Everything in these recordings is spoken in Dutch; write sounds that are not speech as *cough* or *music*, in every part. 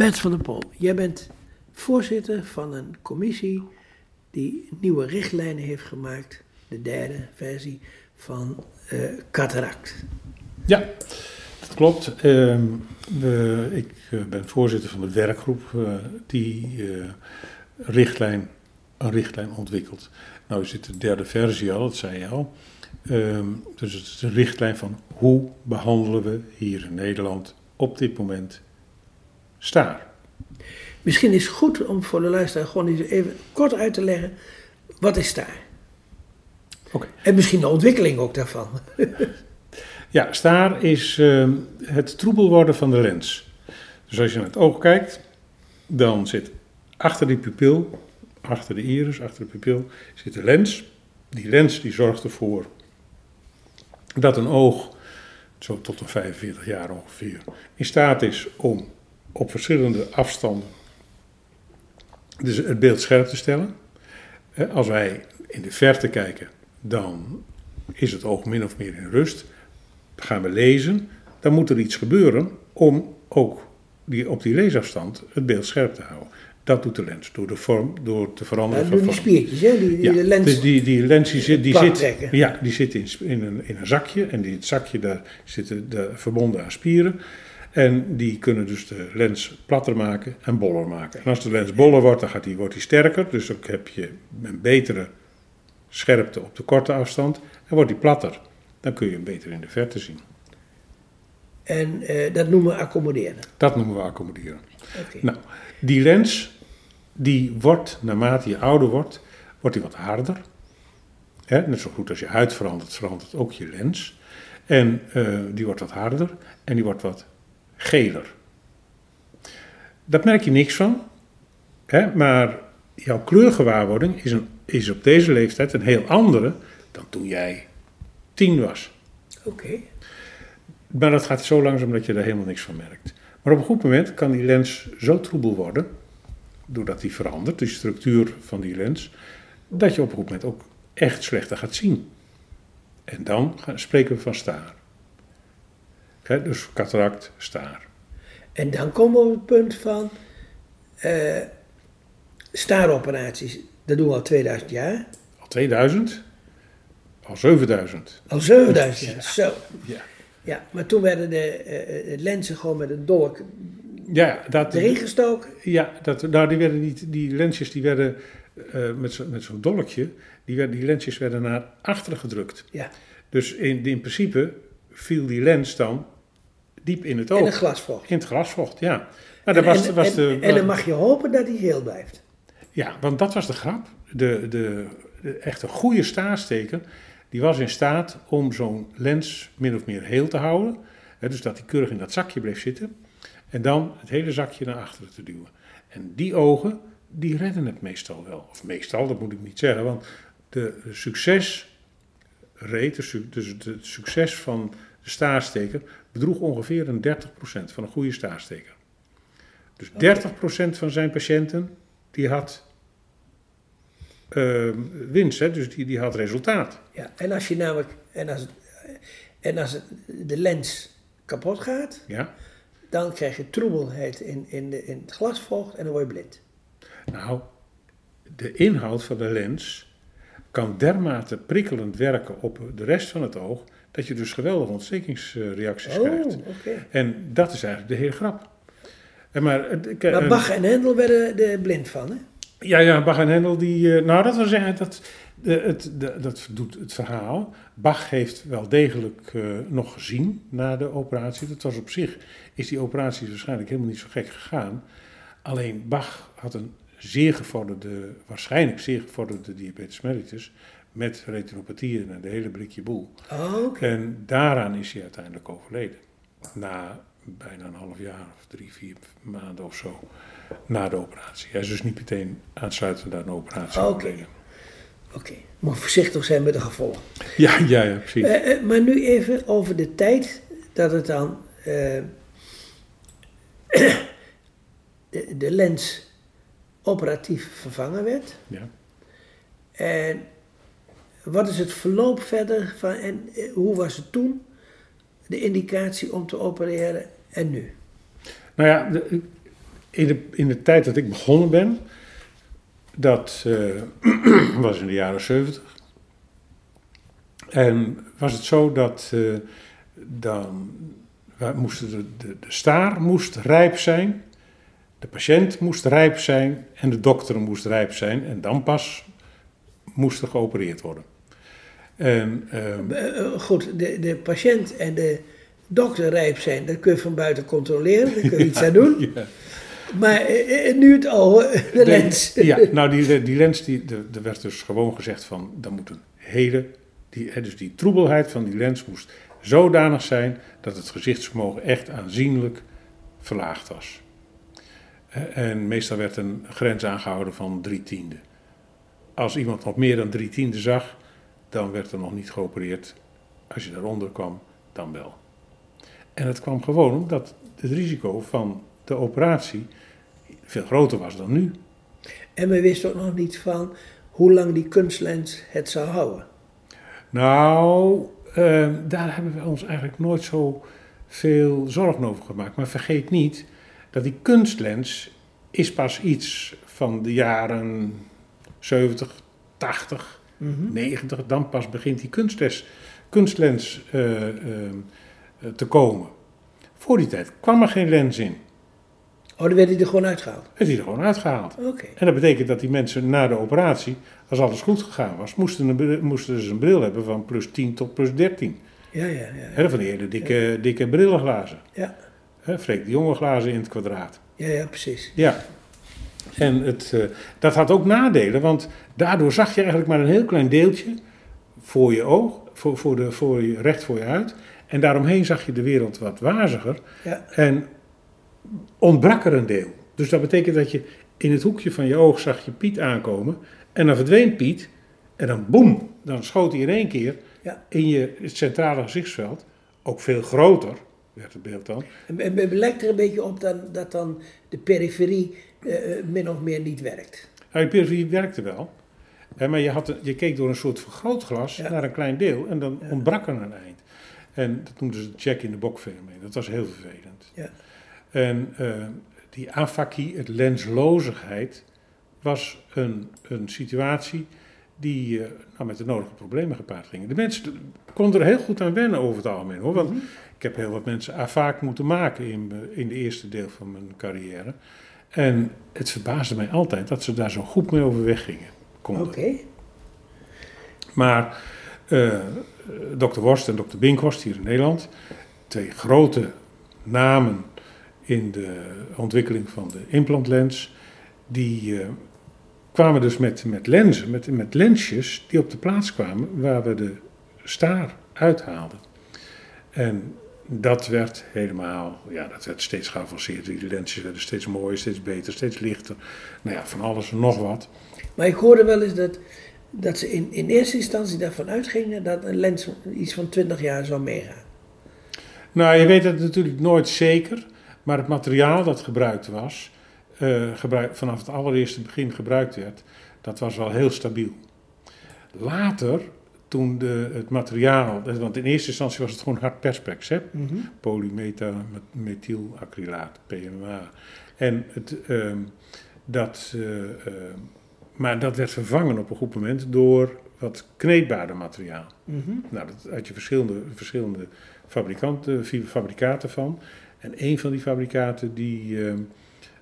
Bert van der Pol, jij bent voorzitter van een commissie die nieuwe richtlijnen heeft gemaakt, de derde versie van uh, cataract. Ja, dat klopt. Ehm, ik eh, ben voorzitter van de werkgroep uh, die richtlijn, een richtlijn ontwikkelt. Nou dit de derde versie al, dat zei je al. Ehm, dus het is een richtlijn van hoe behandelen we hier in Nederland op dit moment staar. Misschien is het goed om voor de luisteraar gewoon even kort uit te leggen, wat is staar? Okay. En misschien de ontwikkeling ook daarvan. *laughs* ja, staar is uh, het troebel worden van de lens. Dus als je naar het oog kijkt, dan zit achter die pupil, achter de iris, achter de pupil, zit de lens. Die lens die zorgt ervoor dat een oog, zo tot een 45 jaar ongeveer, in staat is om op verschillende afstanden dus het beeld scherp te stellen. Als wij in de verte kijken, dan is het oog min of meer in rust. Gaan we lezen, dan moet er iets gebeuren om ook die, op die leesafstand het beeld scherp te houden. Dat doet de lens, door de vorm, door te veranderen ja, van die spiertjes, hè? Die, lens, dus die, die lens die zit, die zit, ja, die zit in, in, een, in een zakje en die, het zakje daar zitten de, verbonden aan spieren. En die kunnen dus de lens platter maken en boller maken. En als de lens boller wordt, dan gaat die, wordt die sterker. Dus dan heb je een betere scherpte op de korte afstand. En wordt die platter, dan kun je hem beter in de verte zien. En uh, dat noemen we accommoderen? Dat noemen we accommoderen. Okay. Nou, die lens, die wordt, naarmate je ouder wordt, wordt die wat harder. Hè? Net zo goed als je huid verandert, verandert ook je lens. En uh, die wordt wat harder en die wordt wat geler. Dat merk je niks van, hè? maar jouw kleurgewaarwording is, een, is op deze leeftijd een heel andere dan toen jij tien was. Oké. Maar dat gaat zo langzaam dat je er helemaal niks van merkt. Maar op een goed moment kan die lens zo troebel worden, doordat die verandert, de structuur van die lens, dat je op een goed moment ook echt slechter gaat zien. En dan gaan, spreken we van dus cataract, staar. En dan komen we op het punt van uh, staaroperaties. Dat doen we al 2000 jaar. Al 2000? Al 7000. Al 7000 jaar, *laughs* zo. Ja. Ja, maar toen werden de uh, lenzen gewoon met een dolk ja, dat, erin gestoken. Ja, dat, nou, die, werden niet, die lensjes die werden uh, met zo'n met zo'n dolkje, die, werden, die lensjes werden naar achteren gedrukt. Ja. Dus in, in principe viel die lens dan diep in het oog. In het glasvocht. In het glasvocht, ja. Maar en, was, en, was de, en dan mag je hopen dat hij heel blijft. Ja, want dat was de grap. De, de, de echte goede staarsteker, die was in staat om zo'n lens min of meer heel te houden. Hè, dus dat die keurig in dat zakje bleef zitten. En dan het hele zakje naar achteren te duwen. En die ogen, die redden het meestal wel. Of meestal, dat moet ik niet zeggen. Want de succesrate, dus het succes van de staarsteker, bedroeg ongeveer een 30% van een goede staarsteker. Dus 30% van zijn patiënten die had uh, winst, hè? dus die, die had resultaat. Ja, en als je namelijk, en als, en als de lens kapot gaat, ja. dan krijg je troebelheid in, in, de, in het glasvocht en dan word je blind. Nou, de inhoud van de lens kan dermate prikkelend werken op de rest van het oog dat je dus geweldige ontstekingsreacties oh, krijgt. Okay. En dat is eigenlijk de hele grap. En maar, maar Bach en Hendel werden er blind van, hè? Ja, ja, Bach en Hendel, die, eh, nou dat wil zeggen, dat, het, dat doet het verhaal. Bach heeft wel degelijk uh, nog gezien na de operatie. Dat was op zich, is die operatie waarschijnlijk helemaal niet zo gek gegaan. Alleen Bach had een zeer gevorderde, waarschijnlijk zeer gevorderde diabetes mellitus met retinopathieën en de hele blikje boel. Oh, En daaraan is hij uiteindelijk overleden. Na bijna een half jaar of drie, vier maanden of zo na de operatie. Hij is dus niet meteen aansluitend aan de operatie Oké. Oké, okay. moet voorzichtig zijn met de gevolgen. Ja, ja, ja precies. Uh, uh, maar nu even over de tijd dat het dan uh, *clears throat* de, de lens operatief vervangen werd. Ja. En wat is het verloop verder van en eh, hoe was het toen, de indicatie om te opereren en nu? Nou ja, in, de, in de tijd dat ik begonnen ben, dat eh, *clears throat* was in de jaren 70. En was het zo dat eh, dan moesten de, de, de staar moest rijp zijn, de patiënt moest rijp zijn en de dokter moest rijp zijn. En dan pas moest er geopereerd worden. Eh, goed, de, de patiënt en de dokter rijp zijn, dat kun je van buiten controleren, daar kun je *laughs* iets aan doen. ja. Maar eh, nu het al, de lens. Ja, nou die, die lens, die, de- er werd dus gewoon gezegd van, dan moet een hele, die, dus die troebelheid van die lens moest zodanig zijn dat het gezichtsvermogen echt aanzienlijk verlaagd was. En meestal werd een grens aangehouden van drie tiende. Als iemand nog meer dan drie tiende zag, dan werd er nog niet geopereerd. Als je daaronder kwam, dan wel. En het kwam gewoon omdat het risico van de operatie veel groter was dan nu. En we wisten ook nog niet van hoe lang die kunstlens het zou houden. Nou, eh, daar hebben we ons eigenlijk nooit zo veel zorgen over gemaakt. Maar vergeet niet dat die kunstlens is pas iets van de jaren 70, 80, Mhm. 90. Dan pas begint die kunstlens, kunstlens eh, eh, eh, te komen. Voor die tijd kwam er geen lens in. Oh, dan werd hij er gewoon uitgehaald. Het is er gewoon uitgehaald. Oké. En dat betekent dat die mensen na de operatie, als alles goed gegaan was, moesten, een, moesten ze een bril hebben van plus 10 tot plus 13. Ja, ja, ja. Hè, van die hele dikke, dikke brillenglazen. Ja. Hè, Freek de jonge glazen in het kwadraat. Ja, ja, precies. Ja. En het, eh, dat had ook nadelen, want daardoor zag je eigenlijk maar een heel klein deeltje voor je oog, voor, voor de, voor je, recht voor je uit. En daaromheen zag je de wereld wat waziger. Ja. En ontbrak er een deel. Dus dat betekent dat je in het hoekje van je oog zag je Piet aankomen. En dan verdween Piet. En dan boem, dan schoot hij in één keer Ja. in je centrale gezichtsveld. Ook veel groter werd het beeld dan. En het lijkt er een beetje op dan, dat dan de periferie eh, eh, min of meer niet werkt. Nou, die periferie werkte wel. Hè, maar je, had een- je keek door een soort vergrootglas Ja. naar een klein deel. En dan Ja. ontbrak er een eind. En dat noemden ze het check in de bok fenomeen. Dat was heel vervelend. Ja. En eh, die afakie, het lenslozigheid, was een, een situatie die eh, nou, met de nodige problemen gepaard ging. De mensen konden er heel goed aan wennen over het algemeen. Hoor. Want Mhm. Ik heb heel wat mensen afaak moeten maken in, in de eerste deel van mijn carrière. En het verbaasde mij altijd dat ze daar zo goed mee overweg gingen. Oké. Maar eh dokter Worst en dokter Binkhorst hier in Nederland, twee grote namen in de ontwikkeling van de implantlens, die eh, kwamen dus met, met lenzen, met, met lensjes die op de plaats kwamen waar we de staar uithaalden. En dat werd helemaal, ja, dat werd steeds geavanceerd. Die lensjes werden steeds mooier, steeds beter, steeds lichter. Nou ja, van alles en nog wat. Maar ik hoorde wel eens dat, dat ze in, in eerste instantie daarvan uitgingen dat een lens iets van 20 jaar zou meegaan. Nou, je weet het natuurlijk nooit zeker, maar het materiaal dat gebruikt was, gebruik, vanaf het allereerste begin gebruikt werd, dat was wel heel stabiel. Later, toen de, het materiaal, want in eerste instantie was het gewoon hard perspex, hè? polymethylacrylaat, PMA. En het, ehm, dat, eh, eh, maar dat werd vervangen op een goed moment door wat kneedbaarder materiaal. Mhm. Nou, dat had je verschillende, verschillende fabrikanten, fabrikaten van. En een van die fabrikaten die ehm,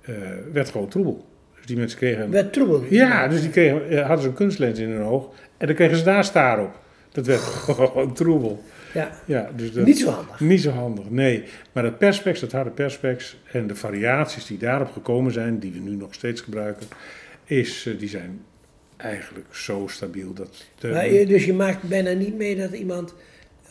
eh, werd gewoon troebel. Dus die mensen kregen... Werd troebel. ja, dus die kregen, eh, hadden ze een kunstlens in hun oog en dan kregen ze daar staar op. Dat werd *laughs* gewoon troebel. Ja, Ja, dus dat, niet zo handig. niet zo handig, nee. Maar het perspex, dat harde perspex en de variaties die daarop gekomen zijn, die we nu nog steeds gebruiken, is, eh, die zijn eigenlijk zo stabiel dat... de- Maar, je- dus je maakt bijna niet mee dat iemand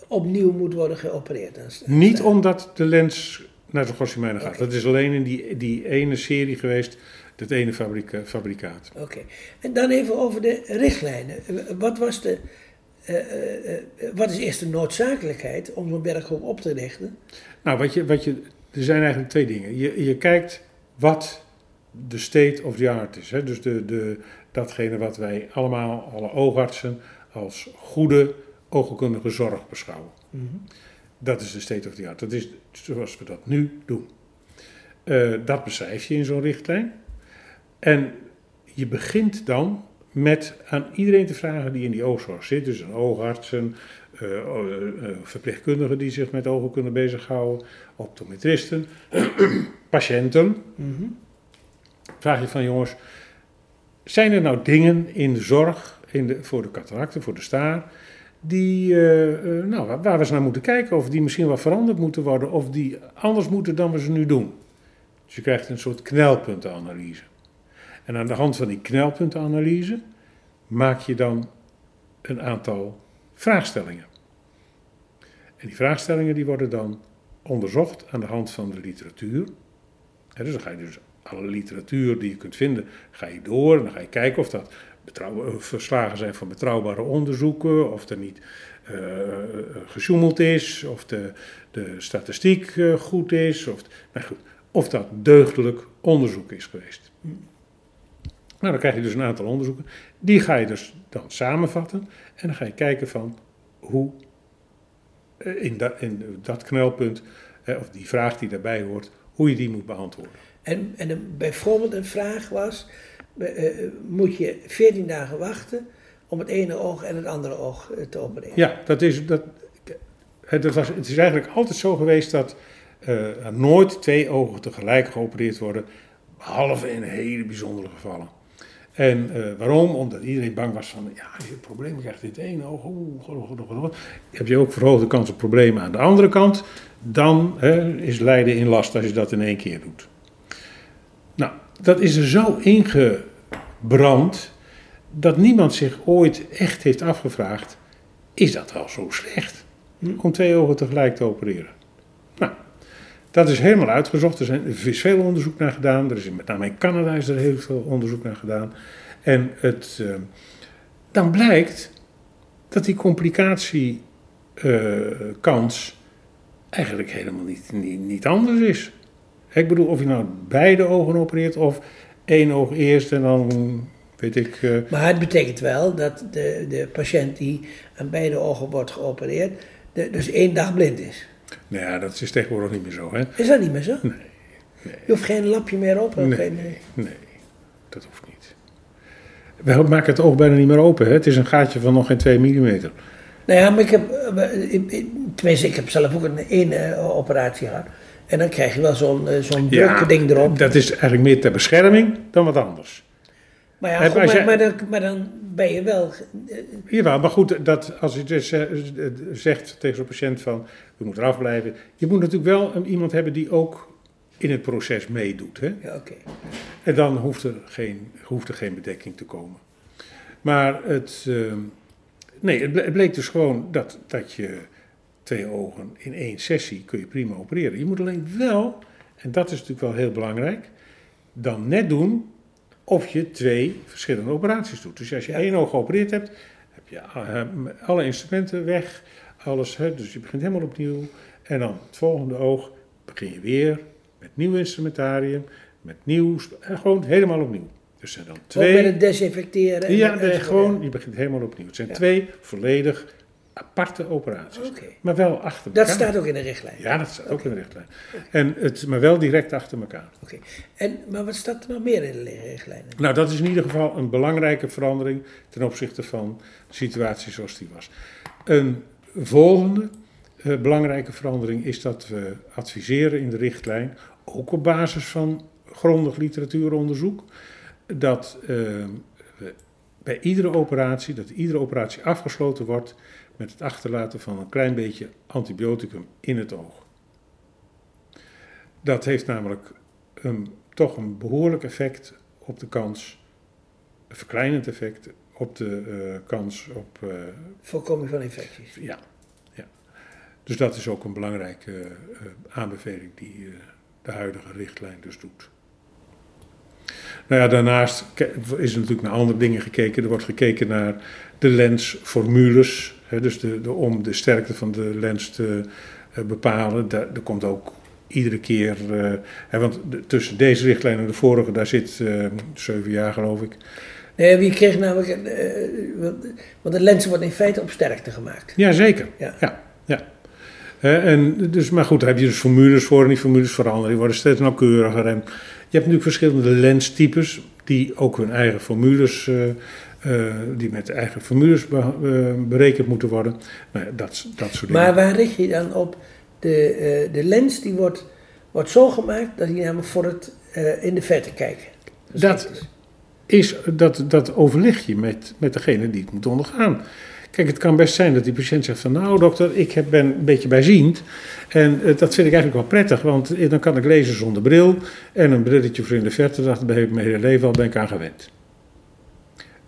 opnieuw moet worden geopereerd. Niet omdat de lens naar de Gossimijnen gaat. Dat is alleen in die, die ene serie geweest, dat ene fabrika- fabrikaat. Oké. En dan even over de richtlijnen. Wat was de... eh, eh, eh, wat is eerst de noodzakelijkheid om zo'n berggroep op te richten? Nou, wat je, wat je, er zijn eigenlijk twee dingen. Je, je kijkt wat de state of the art is. Hè? Dus de, de, datgene wat wij allemaal, alle oogartsen, als goede oogkundige zorg beschouwen. Dat is de state of the art. Dat is zoals we dat nu doen. Dat beschrijf je in zo'n richtlijn. En je begint dan met aan iedereen te vragen die in die oogzorg zit, dus een oogartsen, uh, uh, verpleegkundigen die zich met ogen kunnen bezighouden, optometristen, *clears throat* patiënten. Mm Vraag je van jongens, zijn er nou dingen in de zorg in de, voor de cataracten, voor de staar, die, nou, waar we eens naar moeten kijken, of die misschien wat veranderd moeten worden, of die anders moeten dan we ze nu doen? Dus je krijgt een soort knelpuntenanalyse. En aan de hand van die knelpuntenanalyse maak je dan een aantal vraagstellingen. En die vraagstellingen die worden dan onderzocht aan de hand van de literatuur. dus dan ga je dus alle literatuur die je kunt vinden, ga je door en dan ga je kijken of dat verslagen zijn van betrouwbare onderzoeken, of er niet uh, gesjoemeld is, of de, de statistiek goed is, of, nou goed, of dat deugdelijk onderzoek is geweest. Nou, dan krijg je dus een aantal onderzoeken. Die ga je dus dan samenvatten en dan ga je kijken van hoe eh, in dat, in dat knelpunt, eh, of die vraag die daarbij hoort, hoe je die moet beantwoorden. En, en een, bijvoorbeeld een vraag was, uh, moet je 14 dagen wachten om het ene oog en het andere oog te opereren? Ja, dat is, dat, het, was, het is eigenlijk altijd zo geweest dat er nooit twee ogen tegelijk geopereerd worden, behalve in hele bijzondere gevallen. En uh, waarom? Omdat iedereen bang was van, ja, je problemen krijgt dit ene oog, oeh, heb je ook verhoogde kans op problemen aan de andere kant. Dan is lijden in last als je dat in één keer doet. Nou, dat is er zo ingebrand dat niemand zich ooit echt heeft afgevraagd, is dat wel zo slecht om twee ogen tegelijk te opereren? Dat is helemaal uitgezocht. Er, zijn, is veel onderzoek naar gedaan. Er is met name in Canada is er heel veel onderzoek naar gedaan. En het, uh, dan blijkt dat die complicatiekans uh, eigenlijk helemaal niet, niet, anders is. Ik bedoel, of je nou beide ogen opereert of één oog eerst en dan weet ik. Uh, maar het betekent wel dat de, de patiënt die aan beide ogen wordt geopereerd, dus één dag blind is. Nou ja, dat is tegenwoordig niet meer zo, hè? Is dat niet meer zo? Nee. nee. Je hoeft geen lapje meer op? Nee, geen... nee, dat hoeft niet. We maken het oog bijna niet meer open, hè? Het is een gaatje van nog geen 2 mm. Nou ja, maar ik heb, tenminste, ik heb zelf ook een één operatie gehad. En dan krijg je wel zo'n zo'n ja, ding erop. Dat is eigenlijk meer ter bescherming dan wat anders. Maar ja, goed, maar, jij... maar, dan, maar, dan, ben je wel. Ja, maar goed, dat, als je dus zegt tegen zo'n patiënt van je moet eraf blijven. Je moet natuurlijk wel iemand hebben die ook in het proces meedoet. Hè? Ja, oké. En dan hoeft er, geen, hoeft er geen bedekking te komen. Maar het, uh, nee, het bleek dus gewoon dat, dat je twee ogen in één sessie kun je prima opereren. Je moet alleen wel, en dat is natuurlijk wel heel belangrijk, dan net doen of je twee verschillende operaties doet. Dus als je één oog geopereerd hebt, heb je eh, alle instrumenten weg, alles. Hè? Dus je begint helemaal opnieuw. En dan het volgende oog begin je weer met nieuw instrumentarium, met nieuw, en gewoon helemaal opnieuw. Dus zijn dan twee. Ook met het desinfecteren. Ja, gewoon, je begint helemaal opnieuw. Het zijn ja. twee volledig aparte operaties. Okay. Maar wel achter elkaar. Dat staat ook in de richtlijn? Ja, dat staat okay. ook in de richtlijn. En het, maar wel direct achter elkaar. Oké. En Maar wat staat er nog meer in de richtlijn? Nou, dat is in ieder geval een belangrijke verandering ten opzichte van de situatie zoals die was. Een volgende uh, belangrijke verandering is dat we adviseren in de richtlijn, ook op basis van grondig literatuuronderzoek, dat uh, we bij iedere operatie, dat iedere operatie afgesloten wordt met het achterlaten van een klein beetje antibioticum in het oog. Dat heeft namelijk een, toch een behoorlijk effect op de kans, een verkleinend effect op de uh, kans op. Uh, Voorkoming van infecties. Ja, ja. Dus dat is ook een belangrijke uh, aanbeveling die de huidige richtlijn dus doet. Nou ja, daarnaast is er natuurlijk naar andere dingen gekeken. Er wordt gekeken naar de lensformules. Hè, dus de, de, om de sterkte van de lens te bepalen. Daar, er komt ook iedere keer. Hè, want de, tussen deze richtlijn en de vorige, daar zit zeven jaar geloof ik. Nee, wie kreeg namelijk. Want de lens wordt in feite op sterkte gemaakt. Jazeker. Ja. Ja, ja. En dus, maar goed, daar heb je dus formules voor en die formules veranderen. Die worden steeds nauwkeuriger. En hebt natuurlijk verschillende lenstypes die ook hun eigen formules, eh, eh, die met eigen formules be- eh, berekend moeten worden. Nou, ja, dat, dat soort dingen. Maar waar richt je dan op? De, de lens die wordt, wordt zo gemaakt dat hij namelijk voor het in de verte kijken. Dat- geschikt is. is dat, dat overleg je met, met degene die het moet ondergaan. Kijk, het kan best zijn dat die patiënt zegt van... nou dokter, ik ben een beetje bijziend. En eh, dat vind ik eigenlijk wel prettig, want eh, dan kan ik lezen zonder bril... en een brilletje voor in de verte, dat ben ik mijn hele leven al ben ik aan gewend.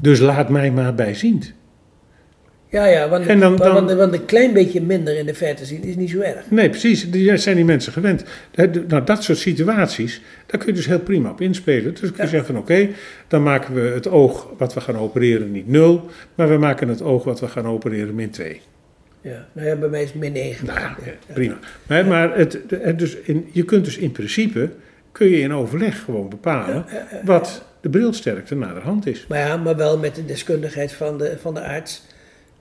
Dus laat mij maar bijziend. Ja, ja, want, En dan- want, dan- want, want een klein beetje minder in de verte zien is niet zo erg. Nee, precies, die zijn die mensen gewend. Nou, dat soort situaties, daar kun je dus heel prima op inspelen. Dus kun je Ja. zeggen van oké, dan maken we het oog wat we gaan opereren niet nul... maar we maken het oog wat we gaan opereren min 2. Ja, nou ja, bij mij is het min 9. Nou ja, prima. Maar, het dus in, je kunt dus in principe, kun je in overleg gewoon bepalen wat de brilsterkte naar de hand is. Maar ja, maar wel met de deskundigheid van de, van de arts,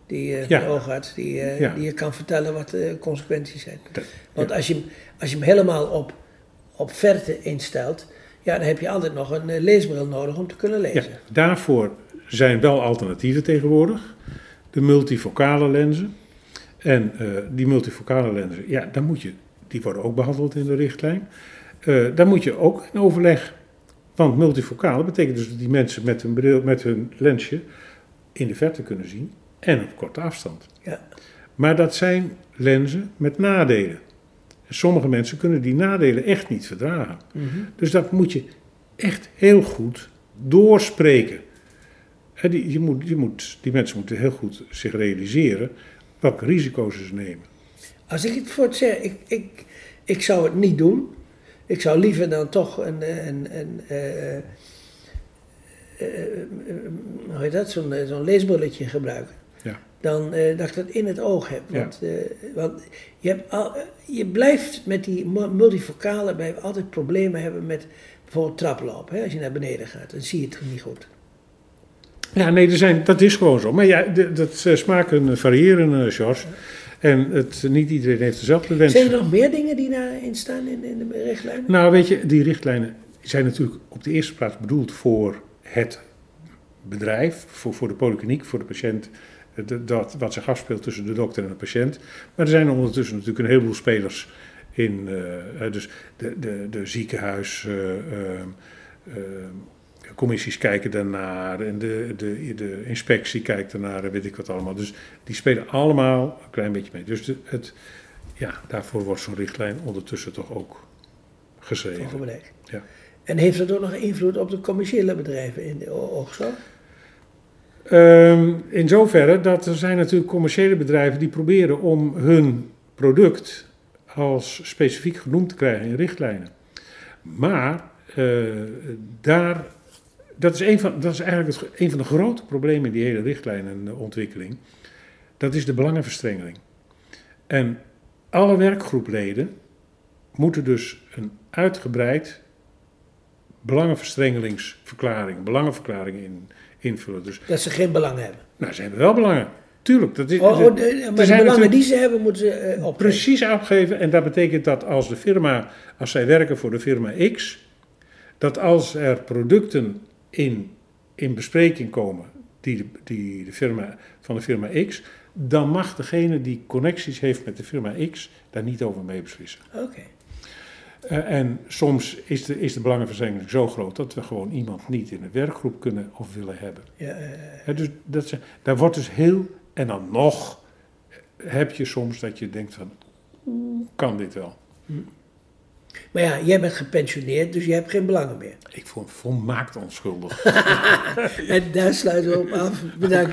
die, eh, Ja. oogarts, die, eh, Ja. die je kan vertellen wat de consequenties zijn. Dat- Want als, je, hem- als je hem helemaal op, op verte instelt, ja, dan heb je altijd nog een eh, leesbril nodig om te kunnen Ja, lezen. daarvoor zijn wel alternatieven tegenwoordig. De multifocale lenzen. En die multifocale lenzen, ja, dan moet je, die worden ook behandeld in de richtlijn. Eh daar moet je ook in overleg. Want multifocale betekent dus dat die mensen met hun, bril, met hun lensje in de verte kunnen zien en op korte afstand. Ja. Maar dat zijn lenzen met nadelen. En sommige mensen kunnen die nadelen echt niet verdragen. Mhm. Dus dat moet je echt heel goed doorspreken. Die, je moet, je moet, die mensen moeten heel goed zich realiseren welke risico's ze nemen. Als ik het voor het zeggen, ik, ik, ik zou het niet doen. Ik zou liever dan toch een, een, een, eh, eh, eh, hoe heet dat, zo'n zo'n leesbrilletje gebruiken. Dan eh, dat ik dat in het oog heb. Ja. Want, eh, want je, hebt al, eh, je blijft met die mu- multifocale bij altijd problemen hebben met bijvoorbeeld traplopen. Hè? Als je naar beneden gaat, dan zie je het niet goed. Ja, nee, er zijn, dat is gewoon zo. Maar ja, dat smaken variëren, George. En het, niet iedereen heeft dezelfde wens. Zijn er nog meer dingen die daarin staan in, in de richtlijn? Nou, weet je, die richtlijnen zijn natuurlijk op de eerste plaats bedoeld voor het bedrijf, voor, voor de polykliniek, voor de patiënt, dat, wat zich afspeelt tussen de dokter en de patiënt. Maar er zijn ondertussen natuurlijk een heleboel spelers in, eh, eh, dus de, de, de ziekenhuis. eh, Commissies kijken daarnaar en de, de, de inspectie kijkt daarnaar en weet ik wat allemaal. Dus die spelen allemaal een klein beetje mee. Dus de, het, ja, daarvoor wordt zo'n richtlijn ondertussen toch ook geschreven. Ja. En heeft dat ook nog invloed op de commerciële bedrijven in de Ehm, in zoverre dat er zijn natuurlijk commerciële bedrijven die proberen om hun product als specifiek genoemd te krijgen in richtlijnen. Maar eh, daar, dat is, een van, dat is eigenlijk het, een van de grote problemen in die hele richtlijnenontwikkeling. Dat is de belangenverstrengeling. En alle werkgroepleden moeten dus een uitgebreid belangenverstrengelingsverklaring, belangenverklaring in, invullen. Dus Dat ze geen belang hebben. nou, ze hebben wel belangen. Tuurlijk, dat is, Oh, oh, de- maar de belangen die ze hebben, moeten ze eh opgeven. precies afgeven. En dat betekent dat als de firma, als zij werken voor de firma X, dat als er producten in, in bespreking komen die, de, die de firma, van de firma X, dan mag degene die connecties heeft met de firma X daar niet over mee beslissen. Oké. En soms is de, is de belangenverstrengeling zo groot dat we gewoon iemand niet in een werkgroep kunnen of willen hebben. Ja, eh, Hè, dus dat, ze- daar wordt dus heel, en dan nog heb je soms dat je denkt van, "Oeh, kan dit wel? maar ja, jij bent gepensioneerd, dus je hebt geen belangen meer. Ik vond het volmaakt onschuldig. *laughs* En daar sluiten we op af. Bedankt.